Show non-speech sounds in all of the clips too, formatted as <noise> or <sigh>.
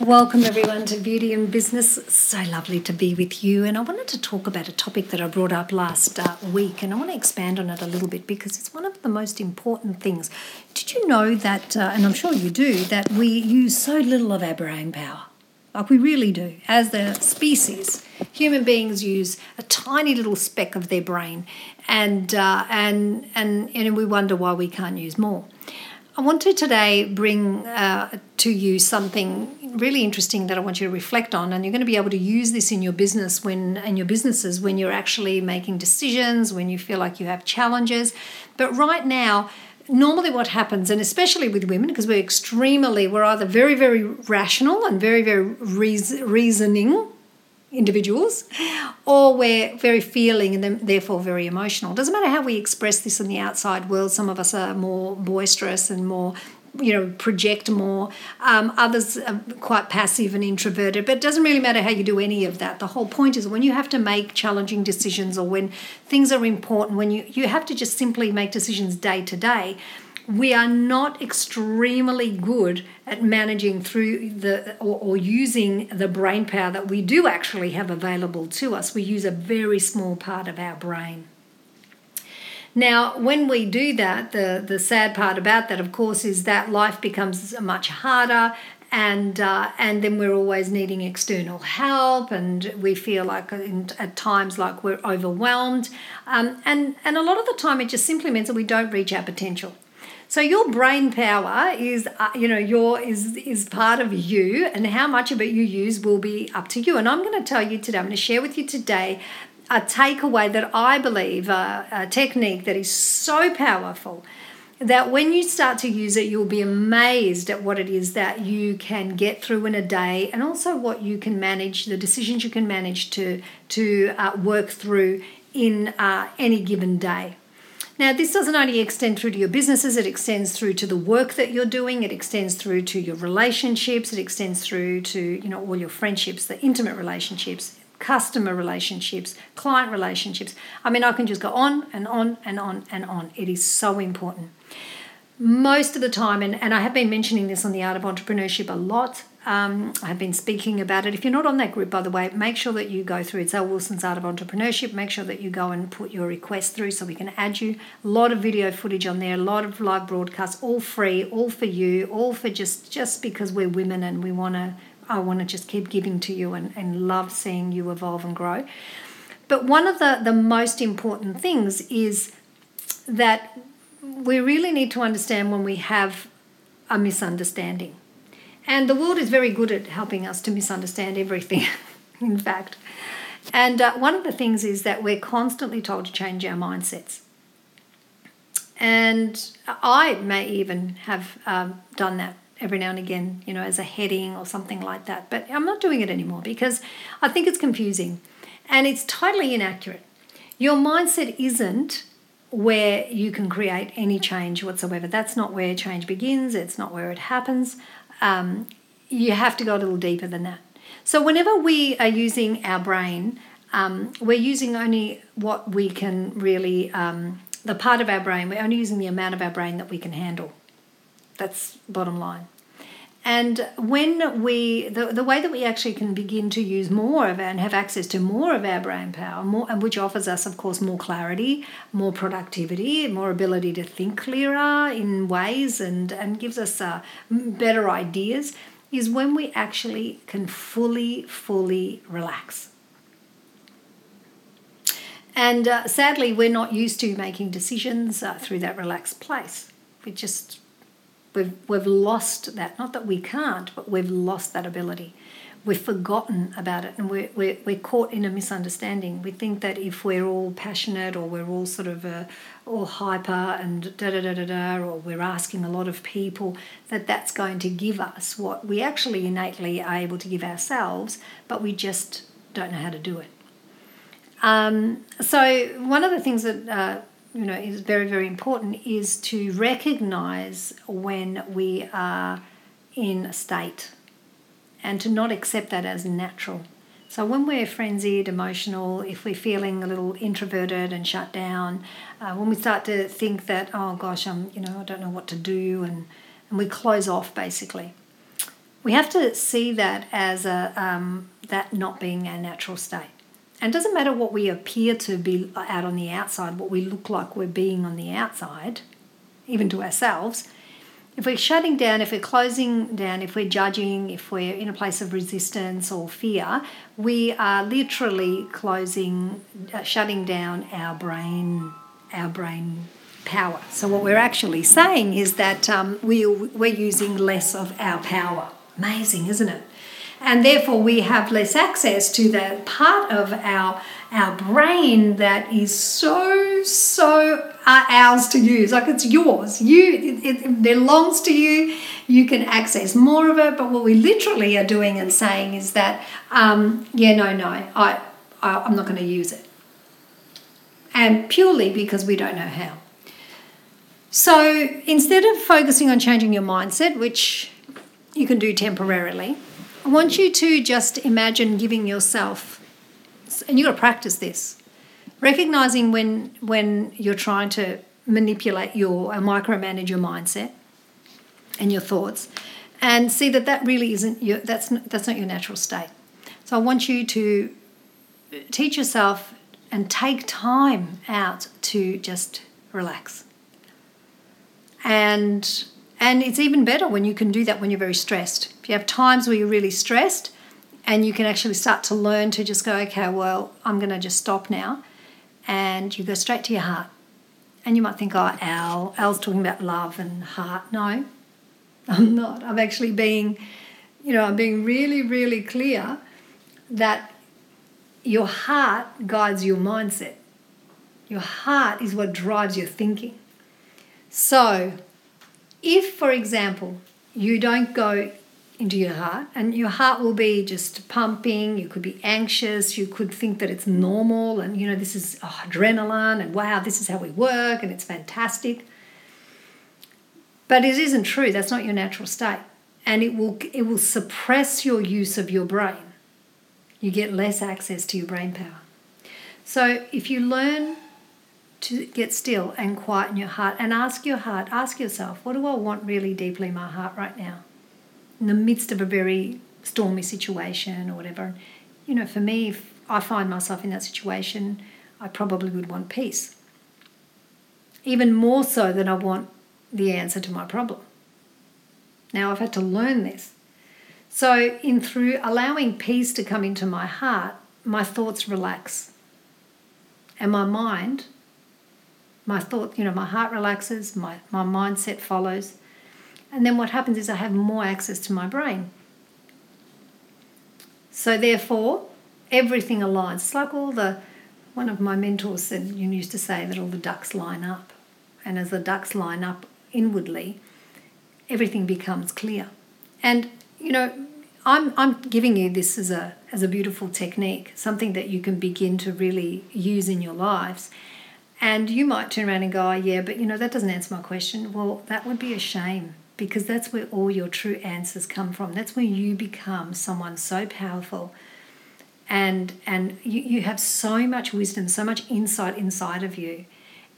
Welcome everyone to Beauty and Business. So lovely to be with you. And I wanted to talk about a topic that I brought up last uh, week, and I want to expand on it a little bit because it's one of the most important things. Did you know that, uh, and I'm sure you do, that we use so little of our brain power? Like we really do. As a species, human beings use a tiny little speck of their brain, and uh, and and and we wonder why we can't use more. I want to today bring uh, to you something really interesting that I want you to reflect on, and you're going to be able to use this in your business when in your businesses when you're actually making decisions, when you feel like you have challenges. But right now, normally what happens, and especially with women, because we're extremely, we're either very, very rational and very, very reasoning individuals, or we're very feeling and therefore very emotional. Doesn't matter how we express this in the outside world. Some of us are more boisterous and more you know project more um, others are quite passive and introverted but it doesn't really matter how you do any of that the whole point is when you have to make challenging decisions or when things are important when you you have to just simply make decisions day to day we are not extremely good at managing through the or, or, using the brain power that we do actually have available to us. We use a very small part of our brain. Now, when we do that, the, the sad part about that, of course, is that life becomes much harder and uh, and then we're always needing external help, and we feel like at times like we're overwhelmed, um, and and a lot of the time it just simply means that we don't reach our potential. So your brain power is, uh, you know, your is is part of you, and how much of it you use will be up to you. And I'm going to tell you today. I'm going to share with you today a takeaway that I believe, uh, a technique that is so powerful that when you start to use it, you'll be amazed at what it is that you can get through in a day, and also what you can manage, the decisions you can manage to to uh, work through in uh, any given day. Now, this doesn't only extend through to your businesses, it extends through to the work that you're doing, it extends through to your relationships, it extends through to, you know, all your friendships, the intimate relationships, customer relationships, client relationships. I mean, I can just go on and on and on and on. It is so important. Most of the time, and, and I have been mentioning this on the Art of Entrepreneurship a lot, um, I've been speaking about it. If you're not on that group, by the way, make sure that you go through. It's Elle Wilson's Art of Entrepreneurship. Make sure that you go and put your request through so we can add you. A lot of video footage on there, a lot of live broadcasts, all free, all for you, all for just just because we're women and we want to. I want to just keep giving to you and, and love seeing you evolve and grow. But one of the, the most important things is that we really need to understand when we have a misunderstanding and the world is very good at helping us to misunderstand everything, <laughs> in fact. And uh, one of the things is that we're constantly told to change our mindsets. And I may even have um, done that every now and again, you know, as a heading or something like that. But I'm not doing it anymore because I think it's confusing and it's totally inaccurate. Your mindset isn't where you can create any change whatsoever. That's not where change begins, it's not where it happens um, you have to go a little deeper than that. So, whenever we are using our brain, um, we're using only what we can really, um, the part of our brain, we're only using the amount of our brain that we can handle. That's bottom line. And when we, the, the way that we actually can begin to use more of and have access to more of our brain power, more, which offers us, of course, more clarity, more productivity, more ability to think clearer in ways, and, and gives us uh, better ideas, is when we actually can fully, fully relax. And uh, sadly, we're not used to making decisions uh, through that relaxed place. We just We've, we've lost that. Not that we can't, but we've lost that ability. We've forgotten about it and we're, we're, we're caught in a misunderstanding. We think that if we're all passionate or we're all sort of uh, all hyper and da da da da da, or we're asking a lot of people, that that's going to give us what we actually innately are able to give ourselves, but we just don't know how to do it. Um, so, one of the things that uh, you know is very very important is to recognize when we are in a state and to not accept that as natural so when we're frenzied emotional if we're feeling a little introverted and shut down uh, when we start to think that oh gosh i'm you know i don't know what to do and and we close off basically we have to see that as a um, that not being our natural state. And doesn't matter what we appear to be out on the outside, what we look like we're being on the outside, even to ourselves. If we're shutting down, if we're closing down, if we're judging, if we're in a place of resistance or fear, we are literally closing, uh, shutting down our brain, our brain power. So what we're actually saying is that um, we, we're using less of our power. Amazing, isn't it? And therefore, we have less access to that part of our our brain that is so so uh, ours to use. Like it's yours. You it, it belongs to you. You can access more of it. But what we literally are doing and saying is that, um, yeah, no, no, I, I I'm not going to use it. And purely because we don't know how. So instead of focusing on changing your mindset, which you can do temporarily, I want you to just imagine giving yourself, and you've got to practice this, recognizing when when you're trying to manipulate your or micromanage your mindset and your thoughts, and see that that really isn't your that's that's not your natural state. So I want you to teach yourself and take time out to just relax. And and it's even better when you can do that when you're very stressed. If you have times where you're really stressed and you can actually start to learn to just go, okay, well, I'm going to just stop now. And you go straight to your heart. And you might think, oh, Al, Al's talking about love and heart. No, <laughs> I'm not. I'm actually being, you know, I'm being really, really clear that your heart guides your mindset. Your heart is what drives your thinking. So, if, for example, you don't go into your heart and your heart will be just pumping, you could be anxious, you could think that it's normal and, you know, this is oh, adrenaline and wow, this is how we work and it's fantastic. But it isn't true. That's not your natural state. And it will, it will suppress your use of your brain. You get less access to your brain power. So if you learn to get still and quiet in your heart and ask your heart, ask yourself, what do I want really deeply in my heart right now? In the midst of a very stormy situation or whatever. You know, for me, if I find myself in that situation, I probably would want peace. Even more so than I want the answer to my problem. Now, I've had to learn this. So, in through allowing peace to come into my heart, my thoughts relax. And my mind my thought, you know, my heart relaxes, my, my mindset follows. And then what happens is I have more access to my brain. So therefore, everything aligns. It's like all the, one of my mentors said, you used to say that all the ducks line up. And as the ducks line up inwardly, everything becomes clear. And, you know, I'm, I'm giving you this as a, as a beautiful technique, something that you can begin to really use in your lives. And you might turn around and go, oh, yeah, but you know, that doesn't answer my question. Well, that would be a shame because that's where all your true answers come from. That's where you become someone so powerful and and you, you have so much wisdom, so much insight inside of you.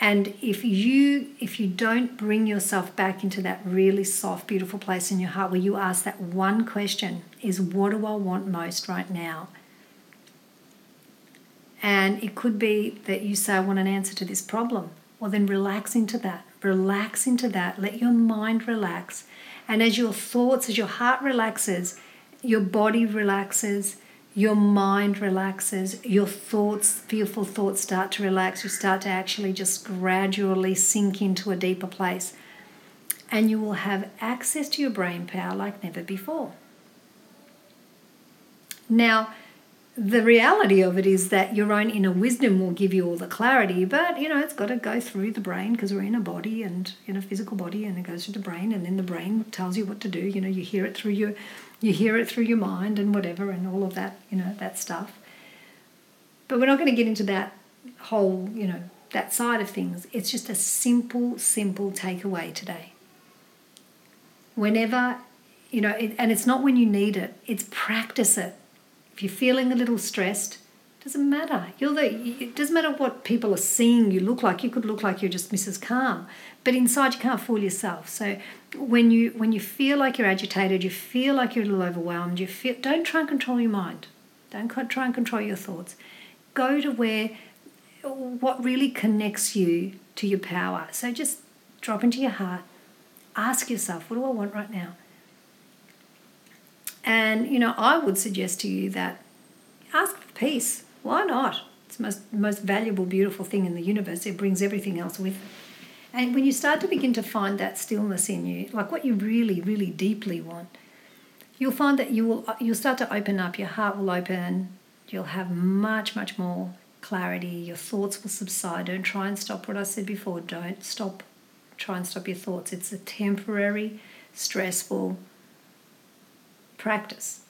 And if you if you don't bring yourself back into that really soft, beautiful place in your heart where you ask that one question is what do I want most right now? And it could be that you say, I want an answer to this problem. Well, then relax into that. Relax into that. Let your mind relax. And as your thoughts, as your heart relaxes, your body relaxes, your mind relaxes, your thoughts, fearful thoughts start to relax. You start to actually just gradually sink into a deeper place. And you will have access to your brain power like never before. Now, the reality of it is that your own inner wisdom will give you all the clarity, but you know, it's got to go through the brain because we're in a body and in a physical body and it goes through the brain and then the brain tells you what to do. You know, you hear it through your you hear it through your mind and whatever and all of that, you know, that stuff. But we're not going to get into that whole, you know, that side of things. It's just a simple, simple takeaway today. Whenever, you know, it, and it's not when you need it, it's practice it if you're feeling a little stressed, Doesn't matter. You're the. It doesn't matter what people are seeing you look like. You could look like you're just Mrs. Calm, but inside you can't fool yourself. So when you when you feel like you're agitated, you feel like you're a little overwhelmed. You feel. Don't try and control your mind. Don't try and control your thoughts. Go to where what really connects you to your power. So just drop into your heart. Ask yourself, what do I want right now? And you know, I would suggest to you that ask for peace. Why not? It's the most, most valuable, beautiful thing in the universe. It brings everything else with it. And when you start to begin to find that stillness in you, like what you really, really deeply want, you'll find that you will you'll start to open up. Your heart will open. You'll have much, much more clarity. Your thoughts will subside. Don't try and stop what I said before. Don't stop. Try and stop your thoughts. It's a temporary, stressful practice.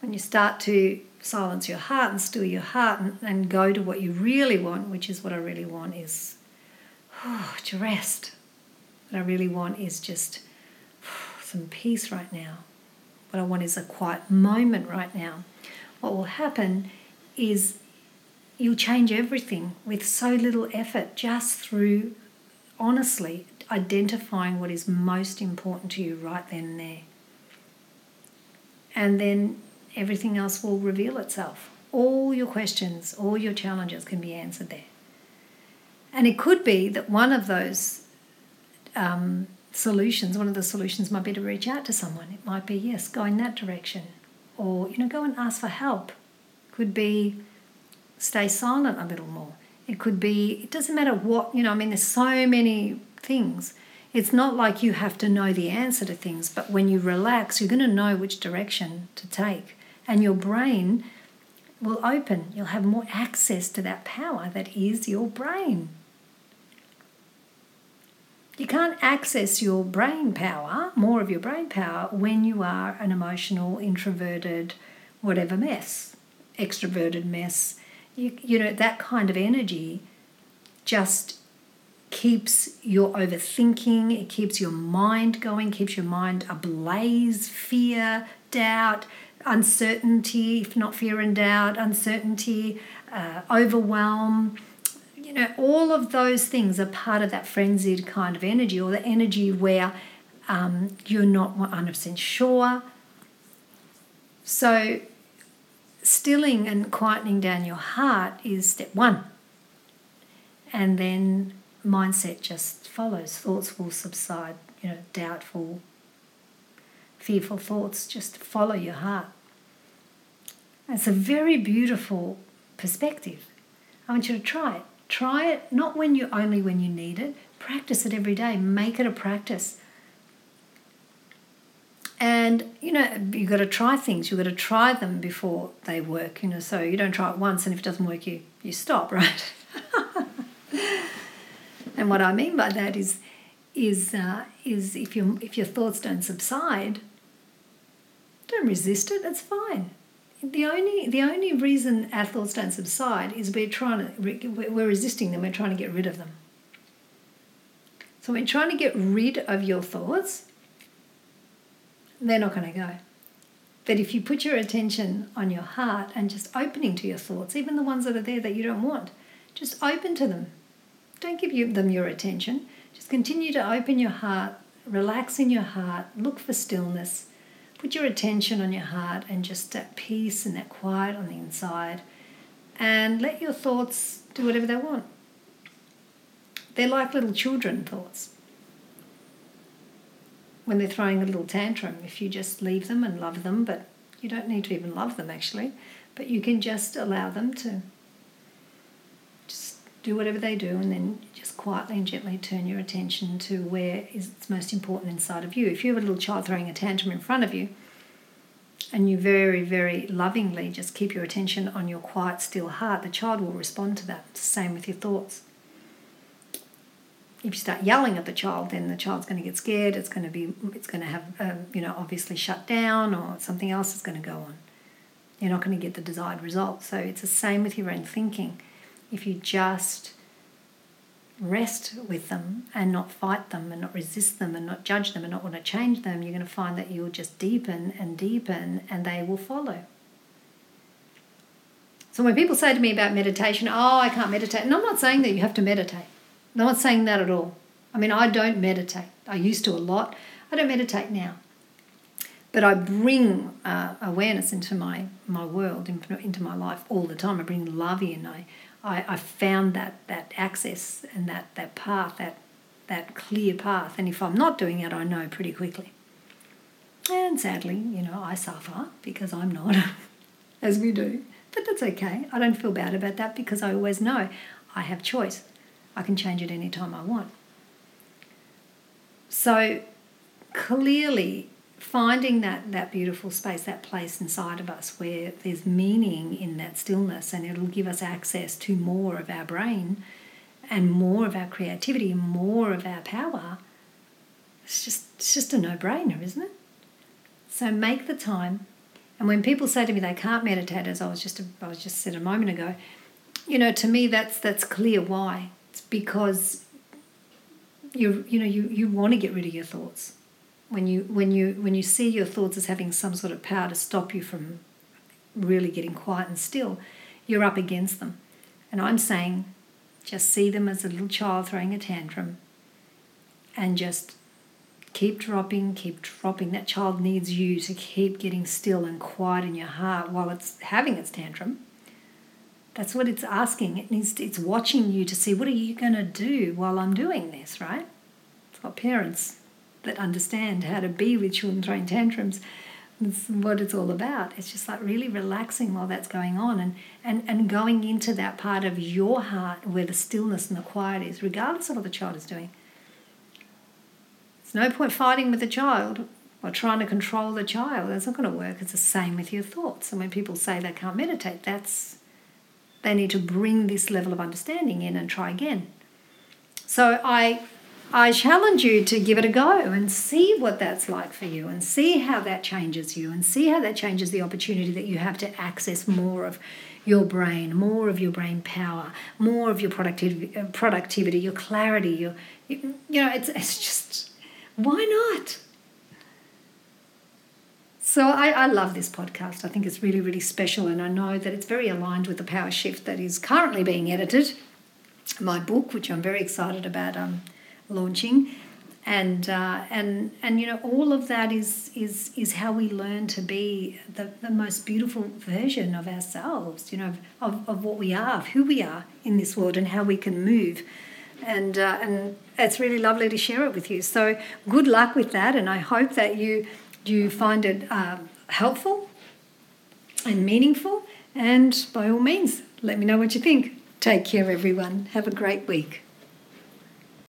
When you start to silence your heart and still your heart and, and go to what you really want, which is what I really want, is oh, <sighs> to rest. What I really want is just <sighs> some peace right now. What I want is a quiet moment right now. What will happen is you'll change everything with so little effort just through honestly identifying what is most important to you right then and there. And then everything else will reveal itself. All your questions, all your challenges can be answered there. And it could be that one of those um, solutions, one of the solutions might be to reach out to someone. It might be, yes, go in that direction. Or, you know, go and ask for help. Could be stay silent a little more. It could be, it doesn't matter what, you know, I mean, there's so many things. It's not like you have to know the answer to things, but when you relax, you're going to know which direction to take and your brain will open. You'll have more access to that power that is your brain. You can't access your brain power, more of your brain power, when you are an emotional, introverted, whatever mess, extroverted mess. You, you know, that kind of energy just keeps your overthinking, it keeps your mind going, keeps your mind ablaze, fear, doubt, uncertainty, if not fear and doubt, uncertainty, uh, overwhelm. You know, all of those things are part of that frenzied kind of energy or the energy where um, you're not 100% sure. So, stilling and quietening down your heart is step one. And then mindset just follows. Thoughts will subside, you know, doubtful, fearful thoughts, just follow your heart. It's a very beautiful perspective. I want you to try it. Try it not when you only when you need it. Practice it every day. Make it a practice. And you know, you've got to try things. You've got to try them before they work. You know, so you don't try it once, and if it doesn't work, you you stop, <laughs> right? And what I mean by that is, is uh, is if your if your thoughts don't subside, don't resist it. It's fine. The only the only reason our thoughts don't subside is we're trying to we're resisting them. We're trying to get rid of them. So when trying to get rid of your thoughts, they're not going to go. But if you put your attention on your heart and just opening to your thoughts, even the ones that are there that you don't want, just open to them. Don't give you, them your attention. Just continue to open your heart, relax in your heart, look for stillness, Put your attention on your heart and just that peace and that quiet on the inside. And let your thoughts do whatever they want. They're like little children thoughts. When they're throwing a little tantrum, if you just leave them and love them, but you don't need to even love them actually, but you can just allow them to do whatever they do and then just quietly and gently turn your attention to where is it's most important inside of you. If you have a little child throwing a tantrum in front of you, and you very, very lovingly just keep your attention on your quiet, still heart, the child will respond to that. Same with your thoughts. If you start yelling at the child, then the child's going to get scared. It's going to be, it's going to have, um, you know, obviously shut down, or something else is going to go on. You're not going to get the desired result. So it's the same with your own thinking. If you just rest with them and not fight them and not resist them and not judge them and not want to change them, you're going to find that you'll just deepen and deepen and they will follow. So when people say to me about meditation, oh, I can't meditate, and I'm not saying that you have to meditate. I'm not saying that at all. I mean, I don't meditate. I used to a lot. I don't meditate now. But I bring uh, awareness into my, my world, into my life all the time. I bring love in. I, I, I found that, that access and that, that path, that, that clear path. And if I'm not doing it, I know pretty quickly. And sadly, you know, I suffer because I'm not, <laughs> as we do. But that's okay. I don't feel bad about that because I always know I have choice. I can change it anytime I want. So clearly, finding that, that beautiful space, that place inside of us where there's meaning in that stillness and it'll give us access to more of our brain and more of our creativity, and more of our power, it's just, it's just a no brainer, isn't it? So make the time. And when people say to me they can't meditate, as I was just I was just said a moment ago, you know, to me that's that's clear why. It's because you you know you, you want to get rid of your thoughts. When you when you when you see your thoughts as having some sort of power to stop you from really getting quiet and still, you're up against them. And I'm saying just see them as a little child throwing a tantrum and just keep dropping, keep dropping. That child needs you to keep getting still and quiet in your heart while it's having its tantrum. That's what it's asking. It needs to, it's watching you to see what are you going to do while I'm doing this, right? It's got parents that understand how to be with children throwing tantrums. That's what it's all about. It's just like really relaxing while that's going on and, and, and going into that part of your heart where the stillness and the quiet is, regardless of what the child is doing. It's no point fighting with the child or trying to control the child. That's not going to work. It's the same with your thoughts. And when people say they can't meditate, that's they need to bring this level of understanding in and try again. So I I challenge you to give it a go and see what that's like for you and see how that changes you and see how that changes the opportunity that you have to access more of your brain, more of your brain power, more of your productivity, productivity your clarity, your, you know, it's, it's just, why not? So I, I love this podcast. I think it's really, really special, and I know that it's very aligned with the power shift that is currently being edited. My book, which I'm very excited about um, launching, and uh, and and you know all of that is is is how we learn to be the, the most beautiful version of ourselves. You know of, of what we are, of who we are in this world, and how we can move. And uh, and it's really lovely to share it with you. So good luck with that, and I hope that you you find it um, helpful and meaningful? And by all means, let me know what you think. Take care, everyone. Have a great week.